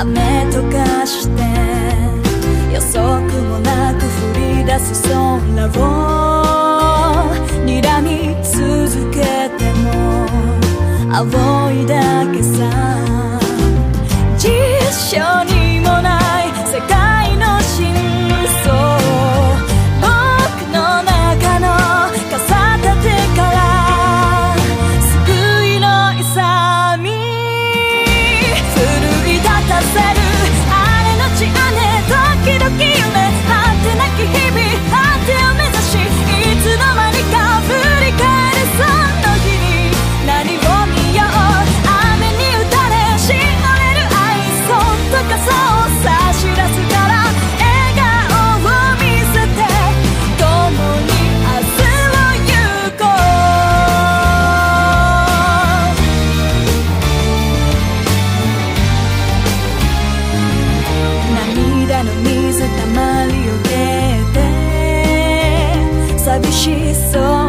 雨とかして予測もなく降り出す空を睨み続けても青いだけて